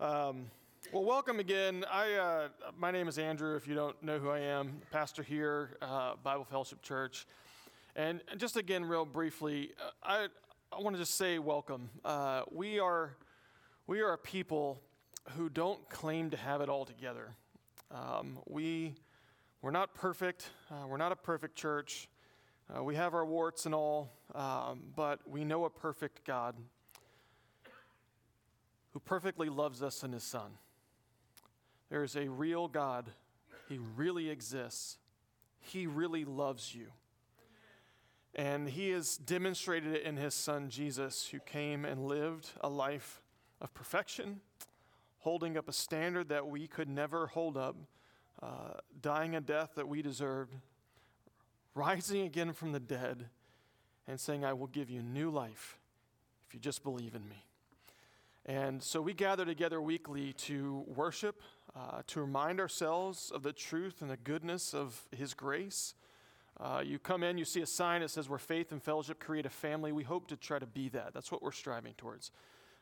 Um, well, welcome again. I, uh, my name is Andrew. If you don't know who I am, pastor here, uh, Bible Fellowship Church. And just again, real briefly, uh, I, I want to just say welcome. Uh, we are we are a people who don't claim to have it all together. Um, we we're not perfect. Uh, we're not a perfect church. Uh, we have our warts and all, um, but we know a perfect God who perfectly loves us in his Son. There is a real God. He really exists. He really loves you. And he has demonstrated it in his Son, Jesus, who came and lived a life of perfection, holding up a standard that we could never hold up, uh, dying a death that we deserved, rising again from the dead, and saying, I will give you new life if you just believe in me. And so we gather together weekly to worship, uh, to remind ourselves of the truth and the goodness of His grace. Uh, you come in, you see a sign that says, Where faith and fellowship create a family. We hope to try to be that. That's what we're striving towards.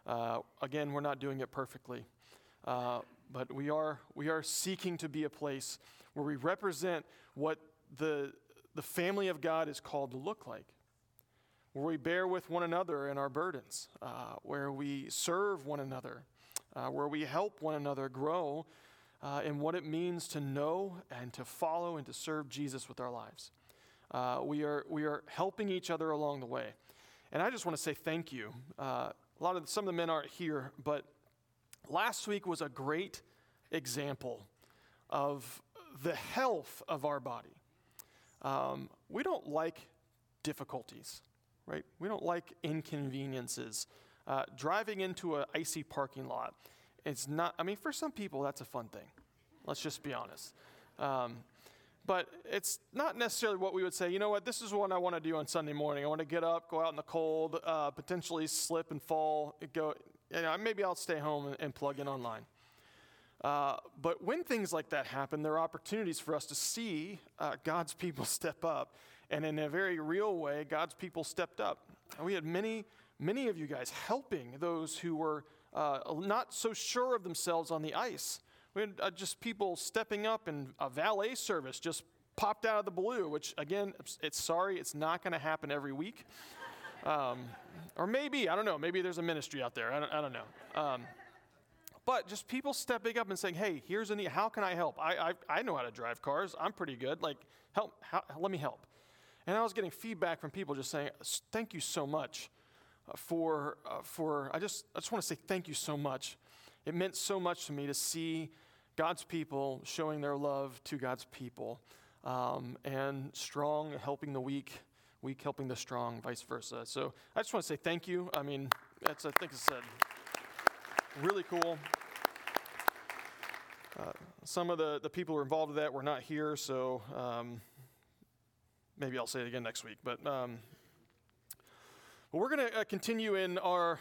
Uh, again, we're not doing it perfectly, uh, but we are, we are seeking to be a place where we represent what the, the family of God is called to look like where we bear with one another in our burdens, uh, where we serve one another, uh, where we help one another grow uh, in what it means to know and to follow and to serve Jesus with our lives. Uh, we, are, we are helping each other along the way. And I just want to say thank you. Uh, a lot of some of the men aren't here, but last week was a great example of the health of our body. Um, we don't like difficulties right? We don't like inconveniences. Uh, driving into an icy parking lot, it's not, I mean, for some people, that's a fun thing. Let's just be honest. Um, but it's not necessarily what we would say, you know what, this is what I want to do on Sunday morning. I want to get up, go out in the cold, uh, potentially slip and fall, go, you know, maybe I'll stay home and, and plug in online. Uh, but when things like that happen, there are opportunities for us to see uh, God's people step up and in a very real way, God's people stepped up. And we had many, many of you guys helping those who were uh, not so sure of themselves on the ice. We had uh, just people stepping up, and a valet service just popped out of the blue, which, again, it's sorry, it's not going to happen every week. Um, or maybe, I don't know, maybe there's a ministry out there. I don't, I don't know. Um, but just people stepping up and saying, hey, here's a need. How can I help? I, I, I know how to drive cars. I'm pretty good. Like, help, how, let me help. And I was getting feedback from people just saying, thank you so much uh, for, uh, for I, just, I just want to say thank you so much. It meant so much to me to see God's people showing their love to God's people um, and strong helping the weak, weak helping the strong, vice versa. So I just want to say thank you. I mean, that's, I think it's said really cool. Uh, some of the, the people who were involved with that were not here, so um, maybe I'll say it again next week. But um, we're going to uh, continue in our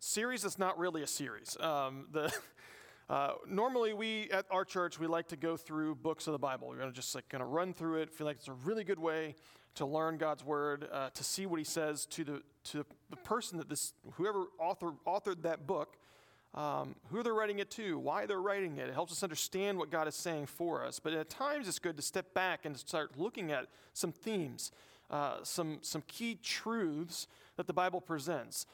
series that's not really a series. Um, the, uh, normally, we at our church, we like to go through books of the Bible. We're going to just like kind of run through it, feel like it's a really good way to learn God's word, uh, to see what he says to the, to the person that this, whoever author, authored that book um, who they're writing it to, why they're writing it. It helps us understand what God is saying for us. But at times, it's good to step back and start looking at some themes, uh, some, some key truths that the Bible presents.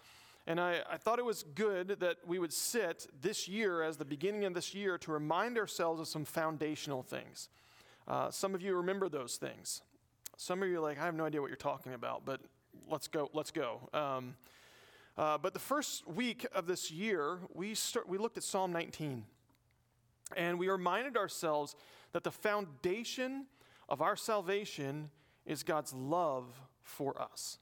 And I, I thought it was good that we would sit this year, as the beginning of this year, to remind ourselves of some foundational things. Uh, some of you remember those things. Some of you are like, I have no idea what you're talking about, but let's go. Let's go. Um, uh, but the first week of this year, we, start, we looked at Psalm 19. And we reminded ourselves that the foundation of our salvation is God's love for us.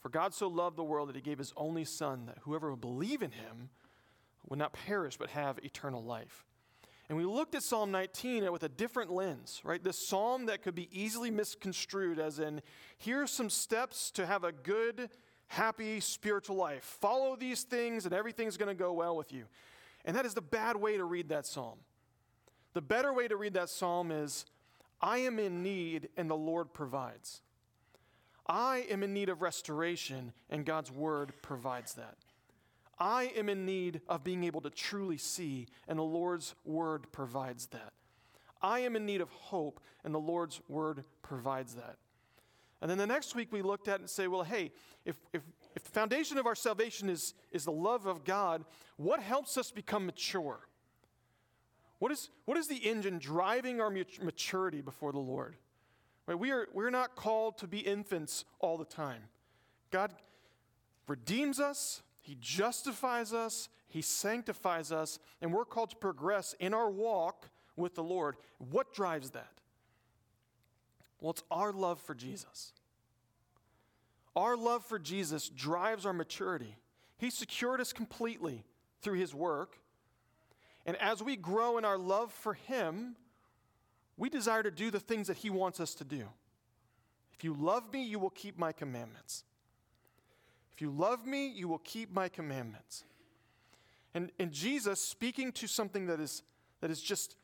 For God so loved the world that he gave his only Son, that whoever would believe in him would not perish but have eternal life. And we looked at Psalm 19 with a different lens, right? This psalm that could be easily misconstrued as in, here's some steps to have a good happy spiritual life. Follow these things, and everything's going to go well with you. And that is the bad way to read that psalm. The better way to read that psalm is I am in need, and the Lord provides. I am in need of restoration, and God's word provides that. I am in need of being able to truly see, and the Lord's word provides that. I am in need of hope, and the Lord's word provides that. And then the next week we looked at and say, well, hey, if, if, if the foundation of our salvation is, is the love of God, what helps us become mature? What is, what is the engine driving our maturity before the Lord? Right? We are, we're not called to be infants all the time. God redeems us, He justifies us, He sanctifies us, and we're called to progress in our walk with the Lord. What drives that? Well, it's our love for Jesus. Our love for Jesus drives our maturity. He secured us completely through His work. And as we grow in our love for Him, we desire to do the things that He wants us to do. If you love me, you will keep my commandments. If you love me, you will keep my commandments. And, and Jesus, speaking to something that is, that is just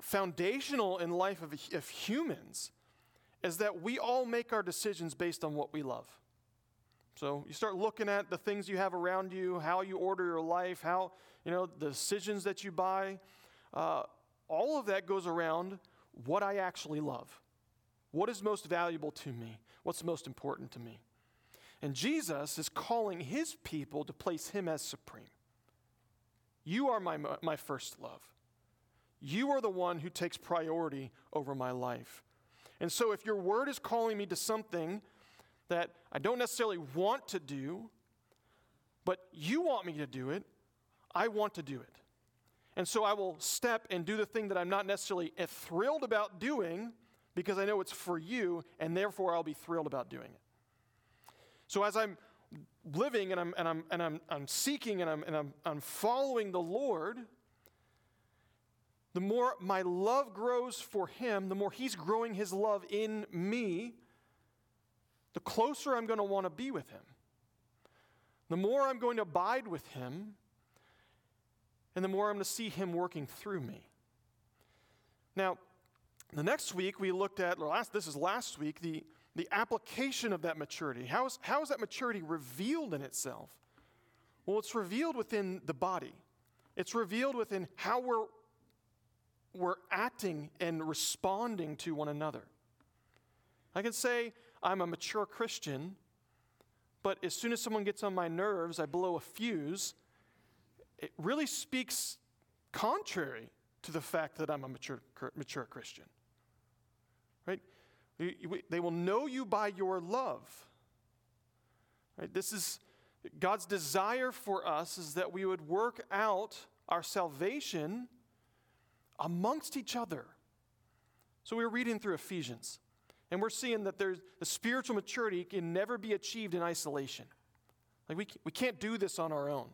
foundational in life of, of humans, is that we all make our decisions based on what we love. So you start looking at the things you have around you, how you order your life, how, you know, the decisions that you buy. Uh, all of that goes around what I actually love. What is most valuable to me? What's most important to me? And Jesus is calling his people to place him as supreme. You are my, my first love. You are the one who takes priority over my life. And so, if your word is calling me to something that I don't necessarily want to do, but you want me to do it, I want to do it. And so I will step and do the thing that I'm not necessarily eh, thrilled about doing because I know it's for you, and therefore I'll be thrilled about doing it. So as I'm living and I'm, and I'm, and I'm, I'm seeking and, I'm, and I'm, I'm following the Lord, the more my love grows for Him, the more He's growing His love in me, the closer I'm going to want to be with Him. The more I'm going to abide with Him, and the more I'm going to see Him working through me. Now, the next week we looked at, last, this is last week, the, the application of that maturity. How is, how is that maturity revealed in itself? Well, it's revealed within the body, it's revealed within how we're, we're acting and responding to one another. I can say I'm a mature Christian, but as soon as someone gets on my nerves, I blow a fuse. It really speaks contrary to the fact that I'm a mature, mature Christian. Right? They will know you by your love. Right? This is God's desire for us is that we would work out our salvation amongst each other. So we were reading through Ephesians, and we're seeing that there's the spiritual maturity can never be achieved in isolation. Like we, we can't do this on our own.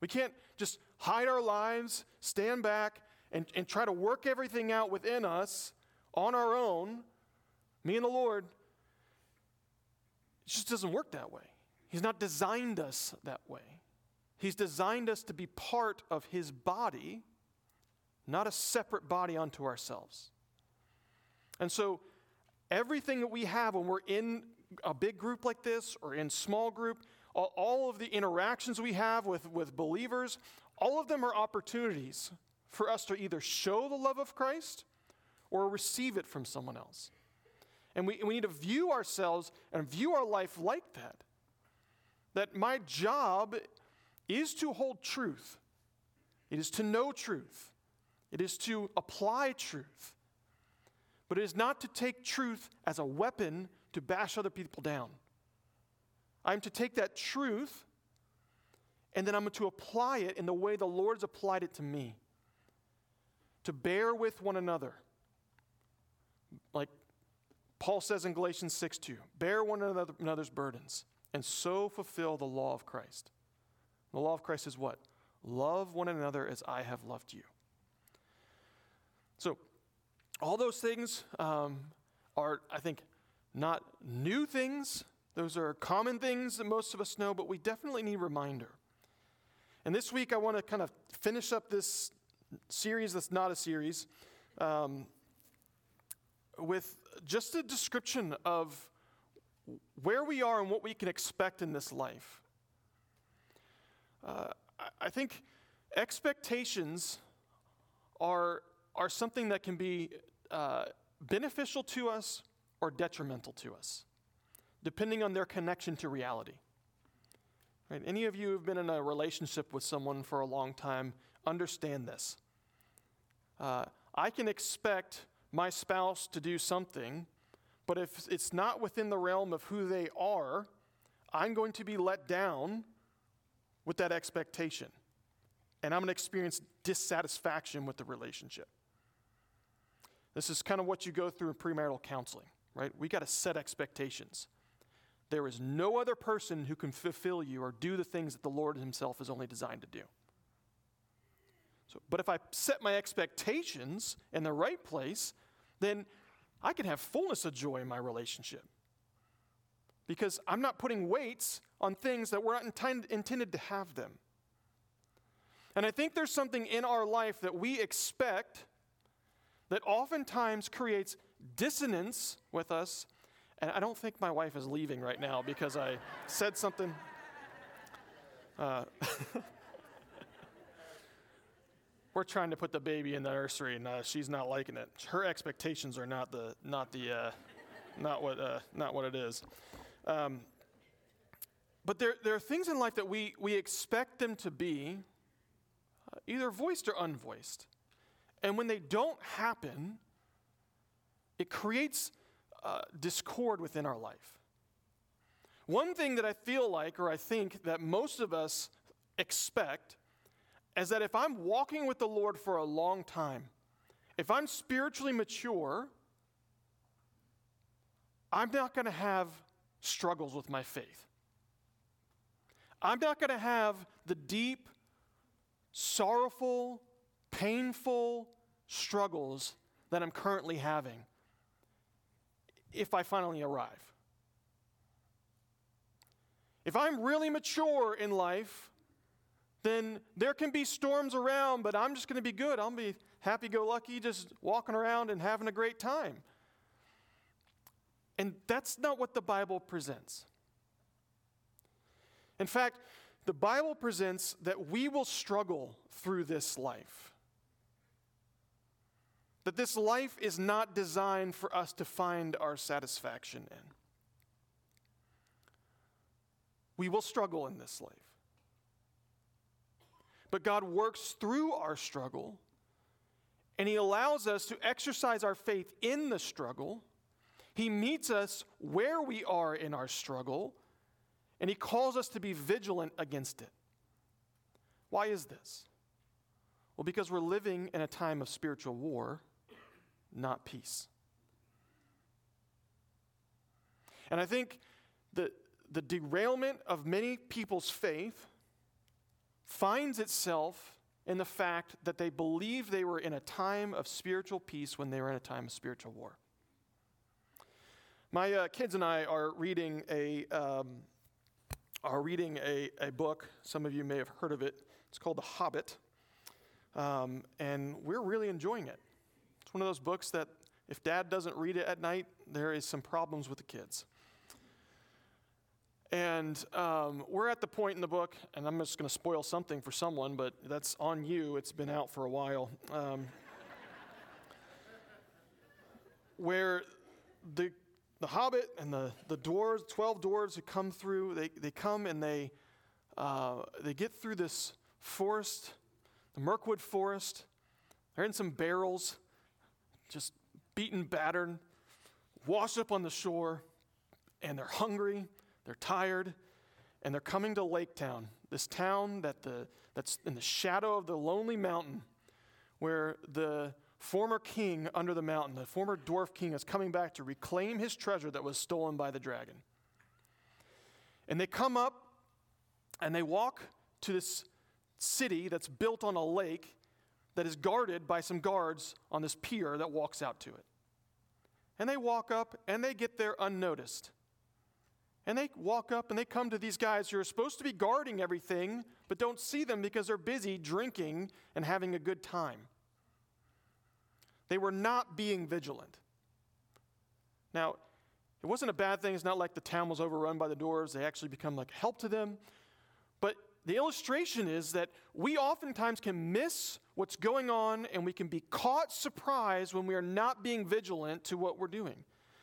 We can't just hide our lives, stand back, and, and try to work everything out within us on our own, me and the Lord. It just doesn't work that way. He's not designed us that way. He's designed us to be part of His body not a separate body unto ourselves. And so, everything that we have when we're in a big group like this or in small group, all, of the interactions we have with, with believers, all of them are opportunities for us to either show the love of Christ or receive it from someone else. And we, we need to view ourselves and view our life like that. That my job is to hold truth, it is to know truth, it is to apply truth. But it is not to take truth as a weapon to bash other people down. I'm to take that truth and then I'm going to apply it in the way the Lord's applied it to me. To bear with one another. Like Paul says in Galatians 6 2, bear one another's burdens and so fulfill the law of Christ. The law of Christ is what? Love one another as I have loved you. So, all those things um, are, I think, not new things. Those are common things that most of us know, but we definitely need reminder. And this week, I want to kind of finish up this series that's not a series um, with just a description of where we are and what we can expect in this life. uh, I think expectations are, are something that can be uh, beneficial to us or detrimental to us, depending on their connection to reality. Right? Any of you who've been in a relationship with someone for a long time understand this. Uh, I can expect my spouse to do something, but if it's not within the realm of who they are, I'm going to be let down with that expectation. And I'm going to experience dissatisfaction with the relationship. This is kind of what you go through in premarital counseling, right? We got to set expectations. There is no other person who can fulfill you or do the things that the Lord Himself is only designed to do. So, but if I set my expectations in the right place, then I can have fullness of joy in my relationship. Because I'm not putting weights on things that we're not intended to have them. And I think there's something in our life that we expect that oftentimes creates dissonance with us. And I don't think my wife is leaving right now because I said something. Uh, we're trying to put the baby in the nursery, and uh, she's not liking it. Her expectations are not the not the uh, not what uh, not what it is. Um, but there there are things in life that we we expect them to be, uh, either voiced or unvoiced, and when they don't happen, it creates uh, discord within our life. One thing that I feel like, or I think that most of us expect is that if I'm walking with the Lord for a long time, if I'm spiritually mature, I'm not going to have struggles with my faith. I'm not going to have the deep, sorrowful, painful struggles that I'm currently having if I finally arrive. If I'm really mature in life, then there can be storms around, but I'm just going to be good. I'll be happy go lucky, just walking around and having a great time. And that's not what the Bible presents. In fact, the Bible presents that we will struggle through this life. That this life is not designed for us to find our satisfaction in. We will struggle in this life. But God works through our struggle, and He allows us to exercise our faith in the struggle. He meets us where we are in our struggle, and He calls us to be vigilant against it. Why is this? Well, because we're living in a time of spiritual war, not peace. And I think that the derailment of many people's faith finds itself in the fact that they believe they were in a time of spiritual peace when they were in a time of spiritual war. My uh, kids and I are reading a um, are reading a, a book. Some of you may have heard of it. It's called The Hobbit, um, and we're really enjoying it. It's one of those books that if Dad doesn't read it at night, there is some problems with the kids. And um, we're at the point in the book, and I'm just going to spoil something for someone, but that's on you. It's been out for a while. Um, where the, the hobbit and the, the dwarves, 12 dwarves who come through, they, they come and they, uh, they get through this forest, the Mirkwood forest. They're in some barrels, just beaten, battered, washed up on the shore, and they're hungry they're tired, and they're coming to Lake Town, this town that the, that's in the shadow of the lonely mountain where the former king under the mountain, the former dwarf king, is coming back to reclaim his treasure that was stolen by the dragon. And they come up and they walk to this city that's built on a lake that is guarded by some guards on this pier that walks out to it. And they walk up and they get there unnoticed. And they walk up and they come to these guys who are supposed to be guarding everything, but don't see them because they're busy drinking and having a good time. They were not being vigilant. Now, it wasn't a bad thing. It's not like the town was overrun by the dwarves. They actually become like help to them. But the illustration is that we oftentimes can miss what's going on and we can be caught surprised when we are not being vigilant to what we're doing.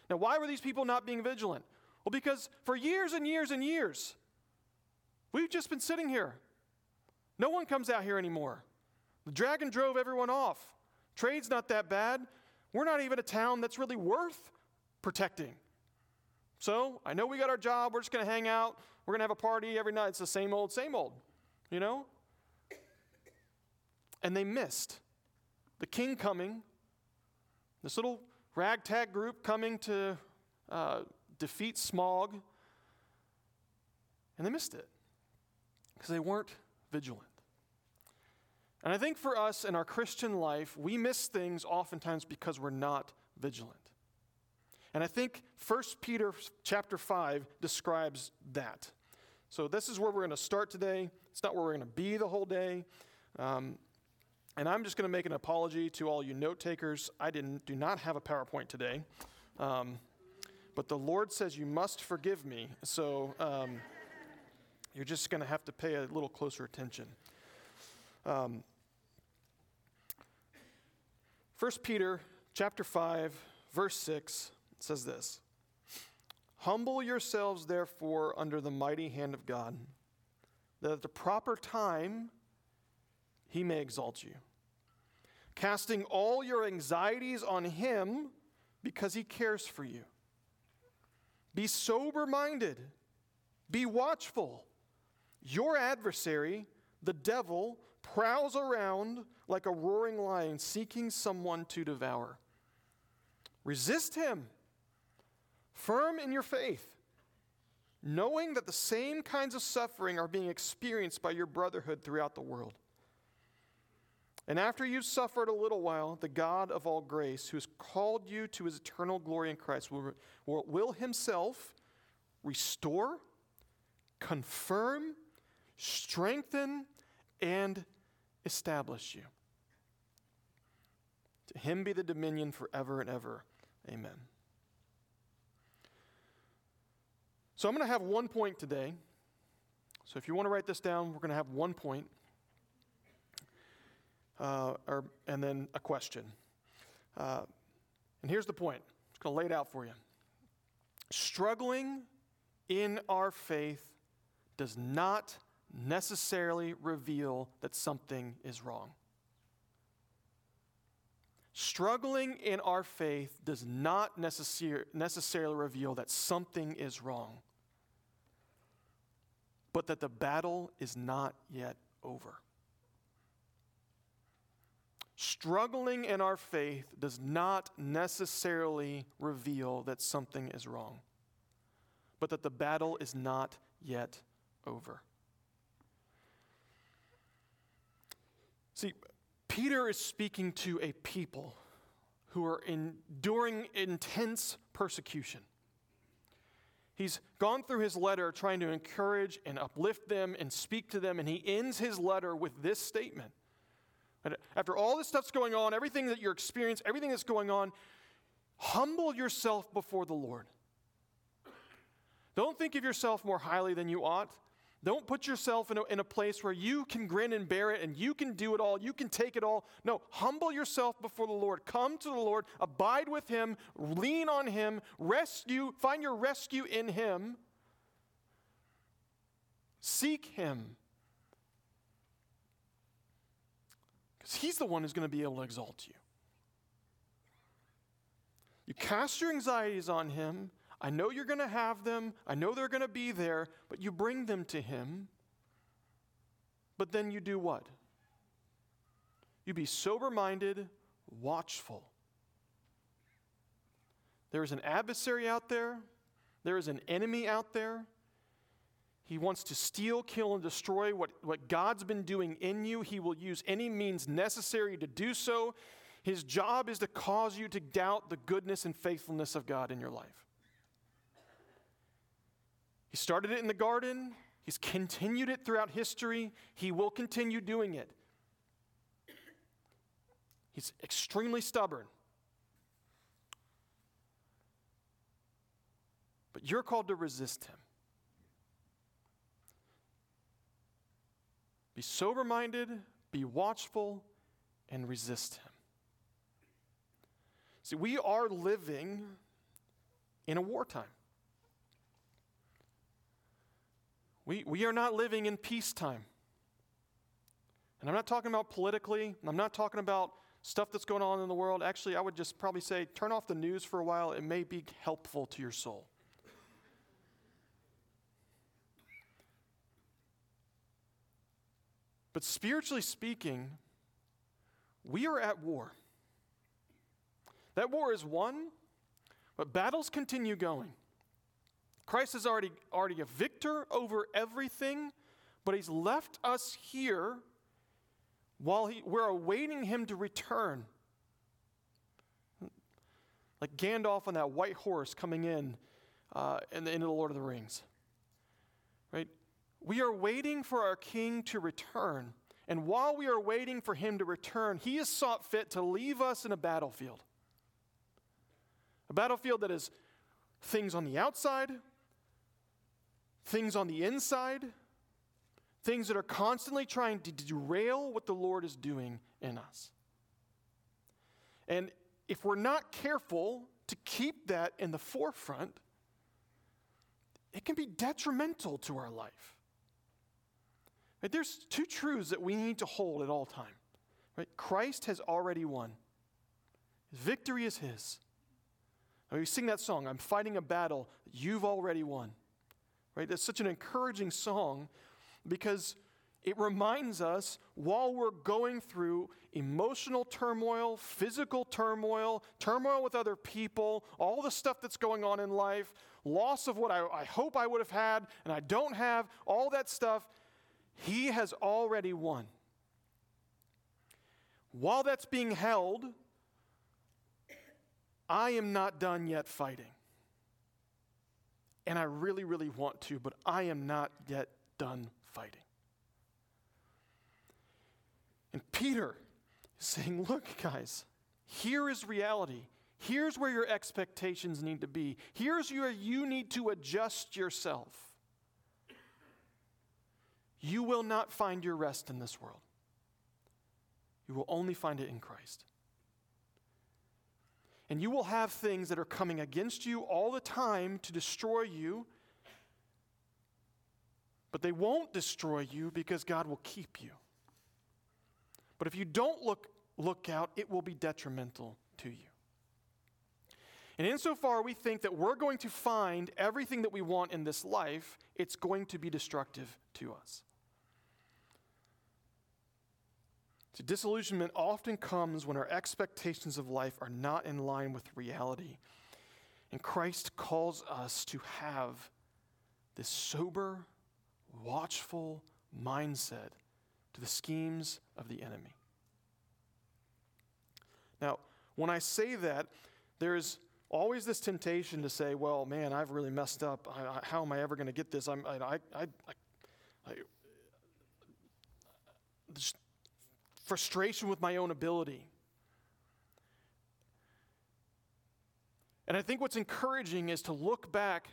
Now, why were these people not being vigilant? Well, because for years and years and years, we've just been sitting here. No one comes out here anymore. The dragon drove everyone off. Trade's not that bad. We're not even a town that's really worth protecting. So I know we got our job. We're just going to hang out. We're going to have a party every night. It's the same old, same old, you know? And they missed the king coming, this little ragtag group coming to uh, defeat Smaug, and they missed it because they weren't vigilant. And I think for us in our Christian life, we miss things oftentimes because we're not vigilant. And I think 1 Peter chapter 5 describes that. So this is where we're going to start today. It's not where we're going to be the whole day. Um, and I'm just going to make an apology to all you note takers. I didn't, do not have a PowerPoint today. Um, but the Lord says you must forgive me. So um, you're just going to have to pay a little closer attention. Um, 1 Peter chapter 5, verse 6 says this Humble yourselves, therefore, under the mighty hand of God, that at the proper time he may exalt you, casting all your anxieties on him because he cares for you. Be sober minded, be watchful. Your adversary, the devil, prowls around like a roaring lion seeking someone to devour. Resist him firm in your faith, knowing that the same kinds of suffering are being experienced by your brotherhood throughout the world. And after you've suffered a little while, the God of all grace, who has called you to his eternal glory in Christ, will, will, himself restore, confirm, strengthen, and establish you. To him be the dominion forever and ever. Amen. So I'm going to have one point today. So if you want to write this down, we're going to have one point, uh, or, and then a question. Uh, and here's the point. I'm going to lay it out for you. Struggling in our faith does not necessarily reveal that something is wrong. Struggling in our faith does not necessar- necessarily reveal that something is wrong but that the battle is not yet over. Struggling in our faith does not necessarily reveal that something is wrong, but that the battle is not yet over. See, Peter is speaking to a people who are enduring intense persecution. He's gone through his letter trying to encourage and uplift them and speak to them, and he ends his letter with this statement. After all this stuff's going on, everything that you're experiencing, everything that's going on, humble yourself before the Lord. Don't think of yourself more highly than you ought. Don't put yourself in a, in a place where you can grin and bear it and you can do it all, you can take it all. No, humble yourself before the Lord. Come to the Lord, abide with Him, lean on Him, rescue, find your rescue in Him. Seek Him. Because He's the one who's going to be able to exalt you. You cast your anxieties on Him I know you're going to have them. I know they're going to be there, but you bring them to Him. But then you do what? You be sober minded, watchful. There is an adversary out there, there is an enemy out there. He wants to steal, kill, and destroy what, what God's been doing in you. He will use any means necessary to do so. His job is to cause you to doubt the goodness and faithfulness of God in your life. He started it in the garden, He's continued it throughout history, He will continue doing it. He's extremely stubborn. But you're called to resist him. Be sober minded, be watchful, and resist him. See, we are living in a wartime. We, we are not living in peacetime. And I'm not talking about politically, I'm not talking about stuff that's going on in the world. Actually, I would just probably say turn off the news for a while. It may be helpful to your soul. But spiritually speaking, we are at war. That war is won, but battles continue going. Christ is already, already a victor over everything, but he's left us here while he, we're awaiting him to return. Like Gandalf on that white horse coming in uh, in the end of the Lord of the Rings. Right? We are waiting for our king to return. And while we are waiting for him to return, he has sought fit to leave us in a battlefield. A battlefield that is things on the outside, things on the inside, things that are constantly trying to derail what the Lord is doing in us. And if we're not careful to keep that in the forefront, it can be detrimental to our life. Right? There's two truths that we need to hold at all time. Right? Christ has already won. His victory is his. Now, we sing that song, I'm fighting a battle you've already won. Right? That's such an encouraging song because it reminds us while we're going through emotional turmoil, physical turmoil, turmoil with other people, all the stuff that's going on in life, loss of what I, I hope I would have had and I don't have, all that stuff, He has already won. While that's being held, I am not done yet fighting. And I really, really want to, but I am not yet done fighting. And Peter is saying, Look, guys, here is reality. Here's where your expectations need to be. Here's where you need to adjust yourself. You will not find your rest in this world. You will only find it in Christ. And you will have things that are coming against you all the time to destroy you. But they won't destroy you because God will keep you. But if you don't look, look out, it will be detrimental to you. And insofar we think that we're going to find everything that we want in this life, it's going to be destructive to us. So disillusionment often comes when our expectations of life are not in line with reality. And Christ calls us to have this sober, watchful mindset to the schemes of the enemy. Now, when I say that, there's always this temptation to say, well, man, I've really messed up. I, I, how am I ever going to get this? I'm, I, I, I, frustration with my own ability. And I think what's encouraging is to look back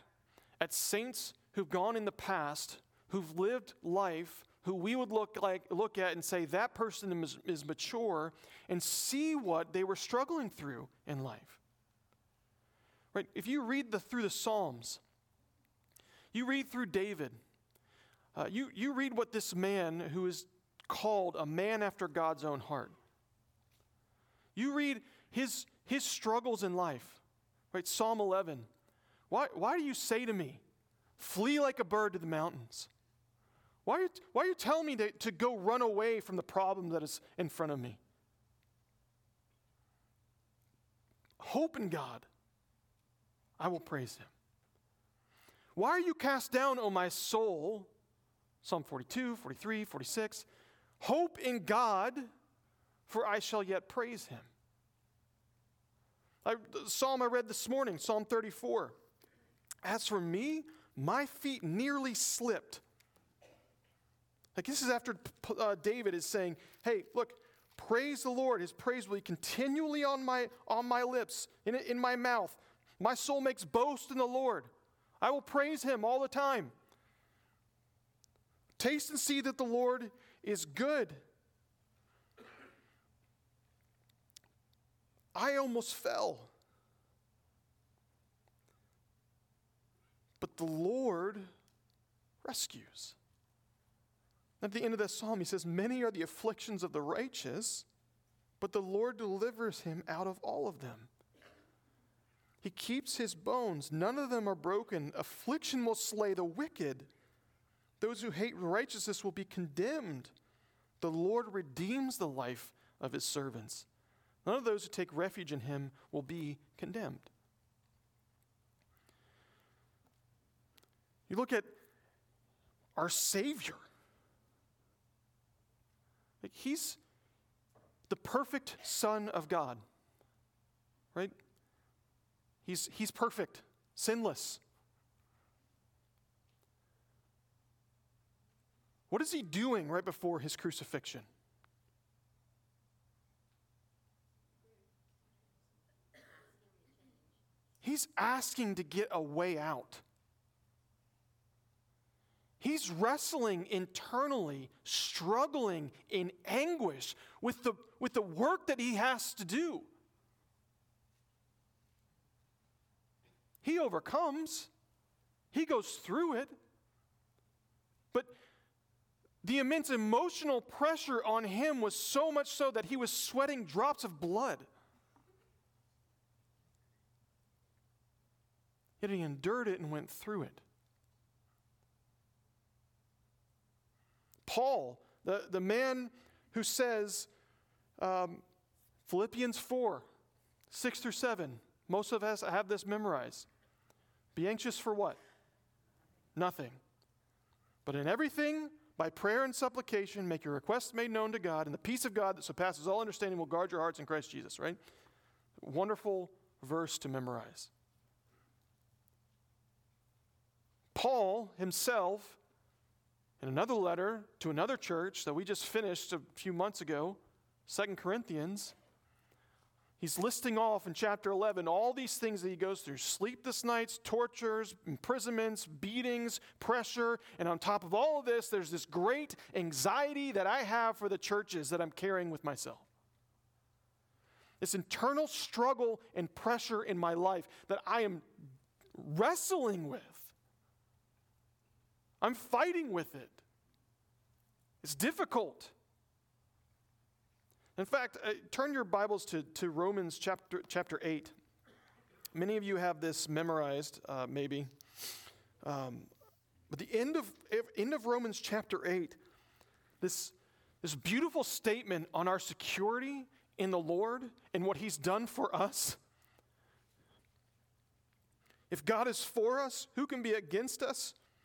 at saints who've gone in the past, who've lived life, who we would look like look at and say that person is, is mature and see what they were struggling through in life. Right? If you read the, through the Psalms, you read through David, uh, you, you read what this man who is called a man after God's own heart. You read his, his struggles in life, right? Psalm 11. Why, why do you say to me, flee like a bird to the mountains? Why are you, why are you telling me to, to go run away from the problem that is in front of me? Hope in God. I will praise him. Why are you cast down, O my soul? Psalm 42, 43, 46. Hope in God, for I shall yet praise him. I, psalm I read this morning, Psalm 34. As for me, my feet nearly slipped. Like this is after uh, David is saying, "Hey, look, praise the Lord. His praise will be continually on my on my lips, in in my mouth. My soul makes boast in the Lord. I will praise Him all the time. Taste and see that the Lord is good. I almost fell. But the Lord rescues. At the end of that psalm, he says, Many are the afflictions of the righteous, but the Lord delivers him out of all of them. He keeps his bones, none of them are broken. Affliction will slay the wicked. Those who hate righteousness will be condemned. The Lord redeems the life of his servants. None of those who take refuge in him will be condemned. You look at our Savior. Like he's the perfect Son of God, right? He's, he's perfect, sinless. What is he doing right before his crucifixion? He's asking to get a way out. He's wrestling internally, struggling in anguish with the, with the work that he has to do. He overcomes, he goes through it. The immense emotional pressure on him was so much so that he was sweating drops of blood. Yet he endured it and went through it. Paul, the, the man who says, um, Philippians 4, 6 through 7, most of us have this memorized. Be anxious for what? Nothing. But in everything, by prayer and supplication, make your requests made known to God, and the peace of God that surpasses all understanding will guard your hearts in Christ Jesus, right? Wonderful verse to memorize. Paul himself, in another letter to another church that we just finished a few months ago, Second Corinthians, he's listing off in chapter 11 all these things that he goes through sleepless nights, tortures, imprisonments, beatings, pressure. And on top of all of this, there's this great anxiety that I have for the churches that I'm carrying with myself. This internal struggle and pressure in my life that I am wrestling with. I'm fighting with it. It's difficult. In fact, uh, turn your Bibles to, to Romans chapter, chapter 8. Many of you have this memorized, uh, maybe. Um, but the end of, end of Romans chapter 8, this, this beautiful statement on our security in the Lord and what He's done for us. If God is for us, who can be against us?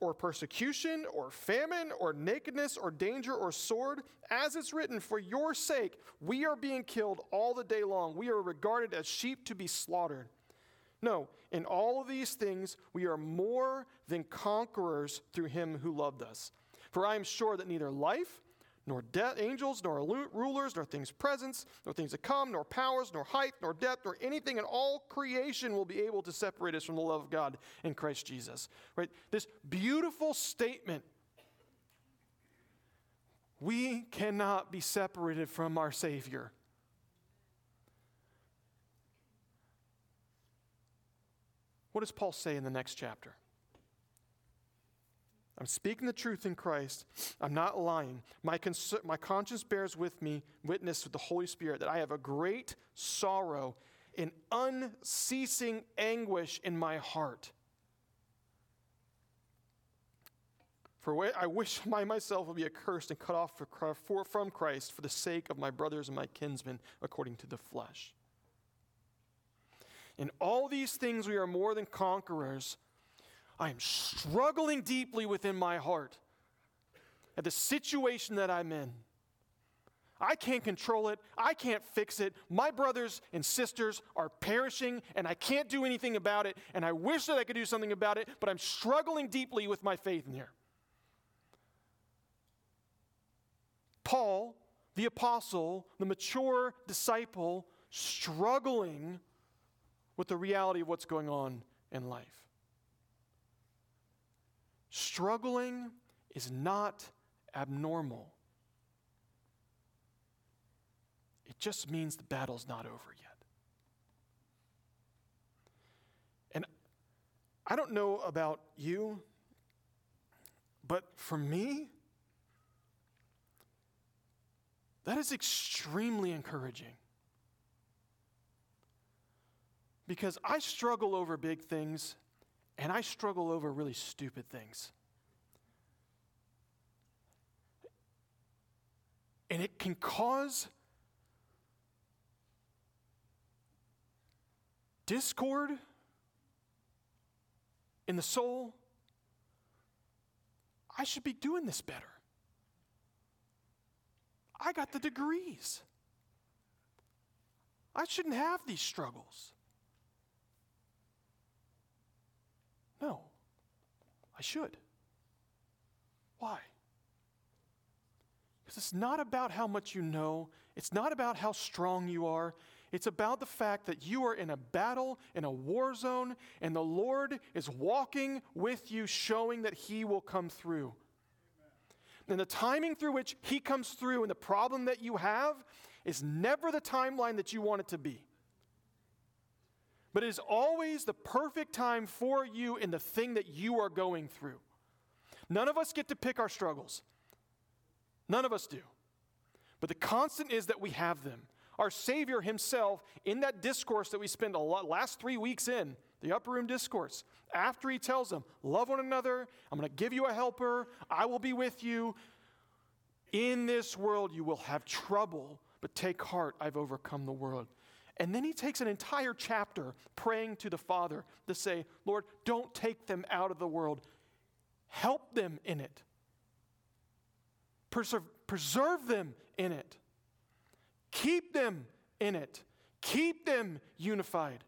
or persecution or famine or nakedness or danger or sword, as it's written, for your sake we are being killed all the day long. We are regarded as sheep to be slaughtered. No, in all of these things we are more than conquerors through him who loved us. For I am sure that neither life, nor death, angels, nor rulers, nor things present, nor things to come, nor powers, nor height, nor depth, nor anything in all creation will be able to separate us from the love of God in Christ Jesus. Right? This beautiful statement. We cannot be separated from our Savior. What does Paul say in the next chapter? I'm speaking the truth in Christ. I'm not lying. My, cons- my conscience bears with me, witness with the Holy Spirit, that I have a great sorrow and unceasing anguish in my heart. For I wish I myself would be accursed and cut off from Christ for the sake of my brothers and my kinsmen according to the flesh. In all these things we are more than conquerors I am struggling deeply within my heart at the situation that I'm in. I can't control it. I can't fix it. My brothers and sisters are perishing, and I can't do anything about it. And I wish that I could do something about it, but I'm struggling deeply with my faith in here. Paul, the apostle, the mature disciple, struggling with the reality of what's going on in life. Struggling is not abnormal. It just means the battle's not over yet. And I don't know about you, but for me, that is extremely encouraging. Because I struggle over big things and I struggle over really stupid things. And it can cause discord in the soul. I should be doing this better. I got the degrees. I shouldn't have these struggles. No, I should. Why? Because it's not about how much you know, it's not about how strong you are. It's about the fact that you are in a battle, in a war zone, and the Lord is walking with you, showing that He will come through. And the timing through which He comes through and the problem that you have is never the timeline that you want it to be but it is always the perfect time for you in the thing that you are going through. None of us get to pick our struggles. None of us do. But the constant is that we have them. Our Savior Himself, in that discourse that we spent a lot, last three weeks in, the upper room discourse, after He tells them, Love one another, I'm going to give you a helper, I will be with you. In this world you will have trouble, but take heart, I've overcome the world. And then he takes an entire chapter praying to the Father to say, Lord, don't take them out of the world, help them in it, preserve, preserve them in it, keep them in it, keep them unified.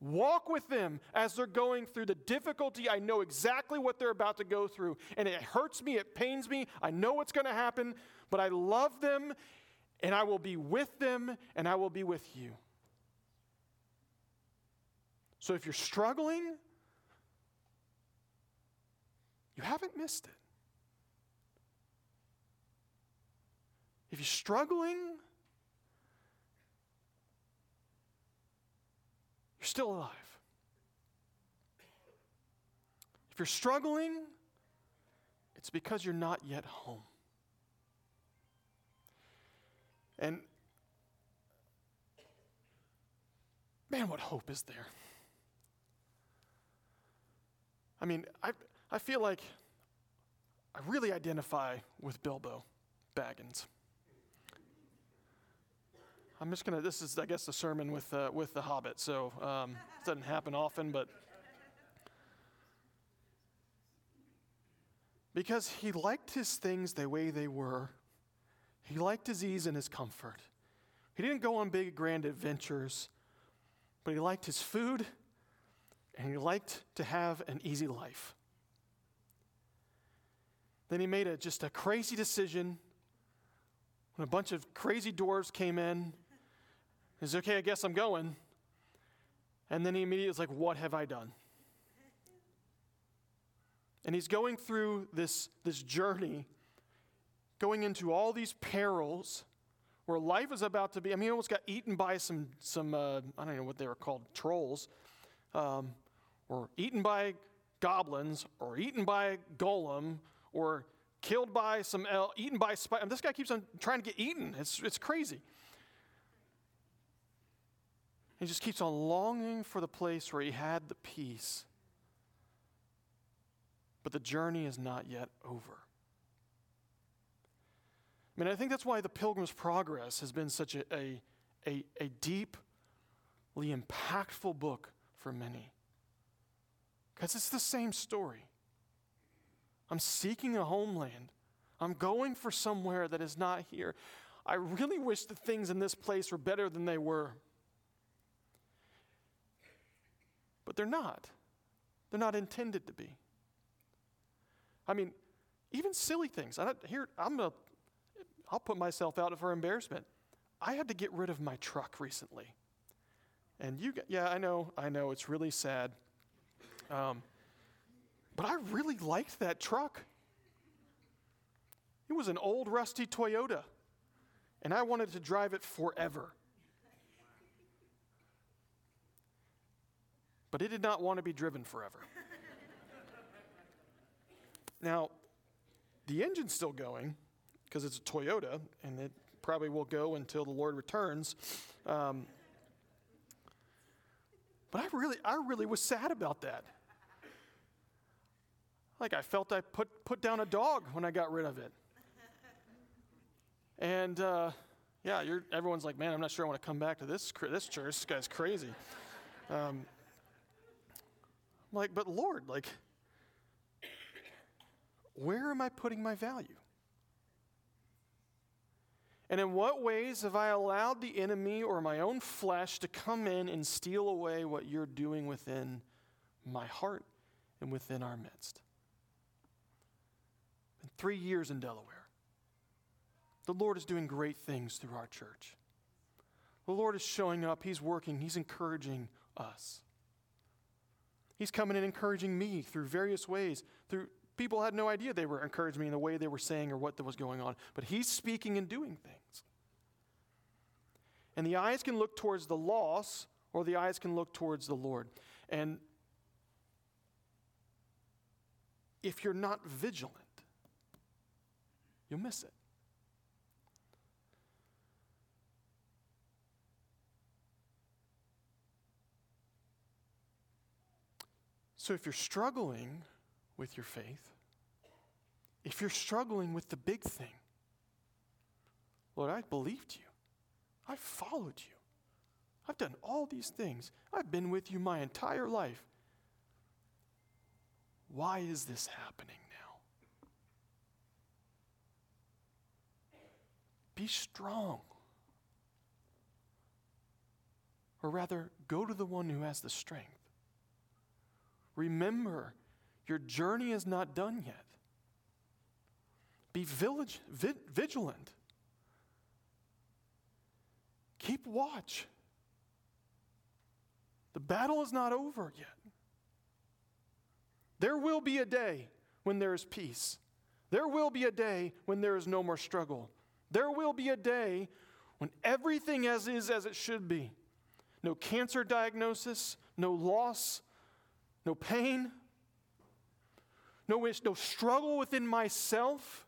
Walk with them as they're going through the difficulty. I know exactly what they're about to go through, and it hurts me, it pains me. I know what's going to happen, but I love them, and I will be with them, and I will be with you. So if you're struggling, you haven't missed it. If you're struggling, you're still alive. If you're struggling, it's because you're not yet home. And man, what hope is there? I mean, I, I feel like I really identify with Bilbo Baggins. I'm just gonna. This is, I guess, the sermon with uh, with the Hobbit. So um, it doesn't happen often, but because he liked his things the way they were, he liked his ease and his comfort. He didn't go on big grand adventures, but he liked his food and he liked to have an easy life. Then he made a, just a crazy decision when a bunch of crazy dwarves came in. He's okay, I guess I'm going. And then he immediately was like, What have I done? And he's going through this, this journey, going into all these perils where life is about to be. I mean, he almost got eaten by some, some uh, I don't know what they were called, trolls. Um, or eaten by goblins, or eaten by Gollum, or killed by some el- eaten by spider. This guy keeps on trying to get eaten. It's, it's crazy. He just keeps on longing for the place where he had the peace. But the journey is not yet over. I mean, I think that's why the Pilgrim's Progress has been such a, a, a, a deeply impactful book for many. Because it's the same story. I'm seeking a homeland. I'm going for somewhere that is not here. I really wish the things in this place were better than they were. But they're not. They're not intended to be. I mean, even silly things. I here, I'm gonna, I'll put myself out of for embarrassment. I had to get rid of my truck recently, and you, yeah, I know, I know, it's really sad. Um, but I really liked that truck. It was an old rusty Toyota, and I wanted to drive it forever. But it did not want to be driven forever. now, the engine's still going because it's a Toyota, and it probably will go until the Lord returns. Um, but I really, I really was sad about that. Like I felt I put, put down a dog when I got rid of it. And uh, yeah, everyone's like, man, I'm not sure I want to come back to this, this church. This guy's crazy. Um, I'm like, but Lord, like, where am I putting my value? And in what ways have I allowed the enemy or my own flesh to come in and steal away what you're doing within my heart and within our midst? Been three years in Delaware. The Lord is doing great things through our church. The Lord is showing up, He's working, He's encouraging us. He's coming and encouraging me through various ways. Through people had no idea they were encouraging me in the way they were saying or what was going on, but He's speaking and doing things. And the eyes can look towards the loss, or the eyes can look towards the Lord. And if you're not vigilant, you'll miss it. So if you're struggling with your faith, if you're struggling with the big thing, Lord, I believed you. I followed you. I've done all these things. I've been with you my entire life. Why is this happening now? Be strong. Or rather, go to the one who has the strength. Remember, your journey is not done yet. Be village, vi- vigilant. Keep watch. The battle is not over yet. There will be a day when there is peace. There will be a day when there is no more struggle. There will be a day when everything as is as it should be. No cancer diagnosis, no loss, no pain, no no struggle within myself.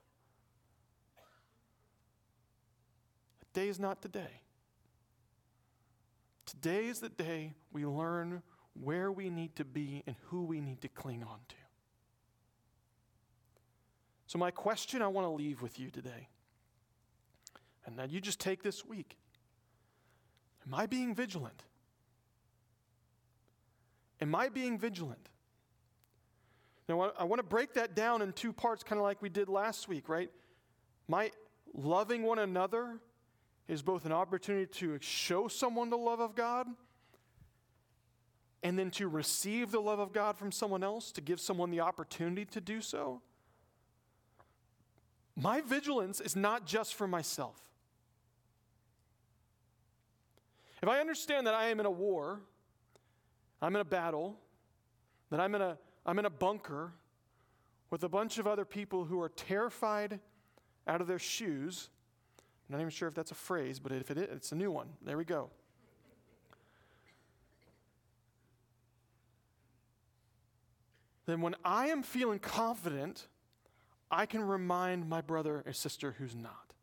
Today is not today. Today is the day we learn where we need to be and who we need to cling on to. So, my question I want to leave with you today, and now you just take this week Am I being vigilant? Am I being vigilant? Now, I want to break that down in two parts, kind of like we did last week, right? My loving one another is both an opportunity to show someone the love of God and then to receive the love of God from someone else, to give someone the opportunity to do so. My vigilance is not just for myself. If I understand that I am in a war, I'm in a battle, that I'm in a, I'm in a bunker with a bunch of other people who are terrified out of their shoes. I'm not even sure if that's a phrase, but if it is, it's a new one. There we go. Then, when I am feeling confident, I can remind my brother or sister who's not.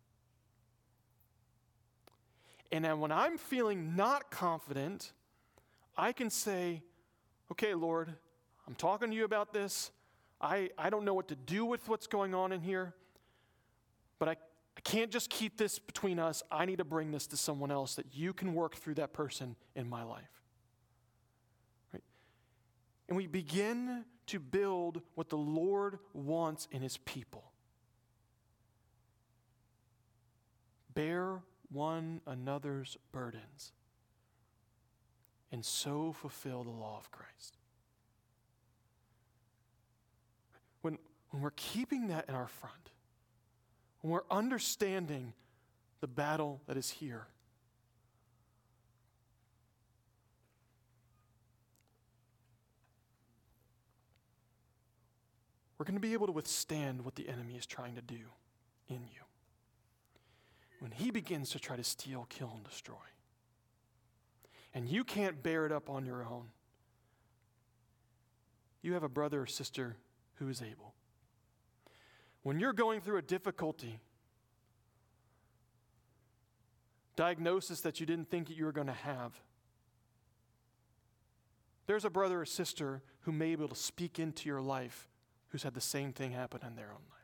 And then when I'm feeling not confident, I can say, okay, Lord, I'm talking to you about this. I, I don't know what to do with what's going on in here, but I, I can't just keep this between us. I need to bring this to someone else that you can work through that person in my life. Right? And we begin to build what the Lord wants in his people bear one another's burdens and so fulfill the law of Christ. When, when we're keeping that in our front, when we're understanding the battle that is here, we're going to be able to withstand what the enemy is trying to do in you. When he begins to try to steal, kill, and destroy, and you can't bear it up on your own, you have a brother or sister who is able. When you're going through a difficulty, diagnosis that you didn't think you were going to have, there's a brother or sister who may be able to speak into your life who's had the same thing happen in their own life.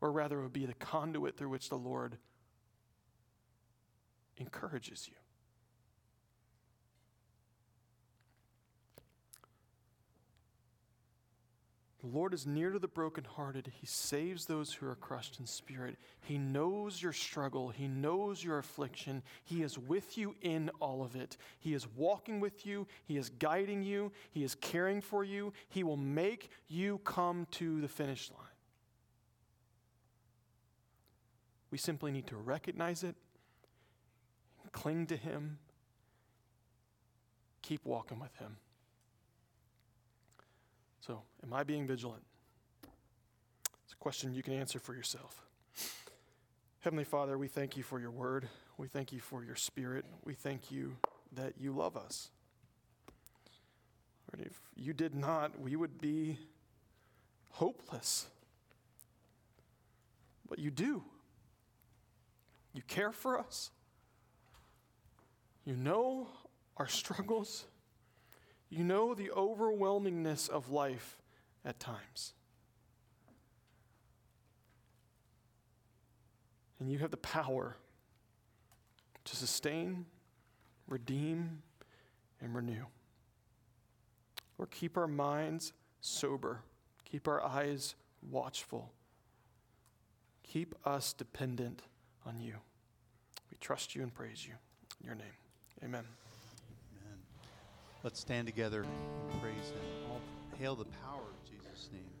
Or rather, it would be the conduit through which the Lord encourages you. The Lord is near to the brokenhearted. He saves those who are crushed in spirit. He knows your struggle. He knows your affliction. He is with you in all of it. He is walking with you. He is guiding you. He is caring for you. He will make you come to the finish line. We simply need to recognize it, cling to Him, keep walking with Him. So, am I being vigilant? It's a question you can answer for yourself. Heavenly Father, we thank you for your word. We thank you for your spirit. We thank you that you love us. Lord, if you did not, we would be hopeless. But you do. You care for us. You know our struggles. You know the overwhelmingness of life at times. And you have the power to sustain, redeem, and renew. Or keep our minds sober, keep our eyes watchful, keep us dependent on you. We trust you and praise you. In your name, amen. Let's stand together and praise Him. All hail the power of Jesus' name.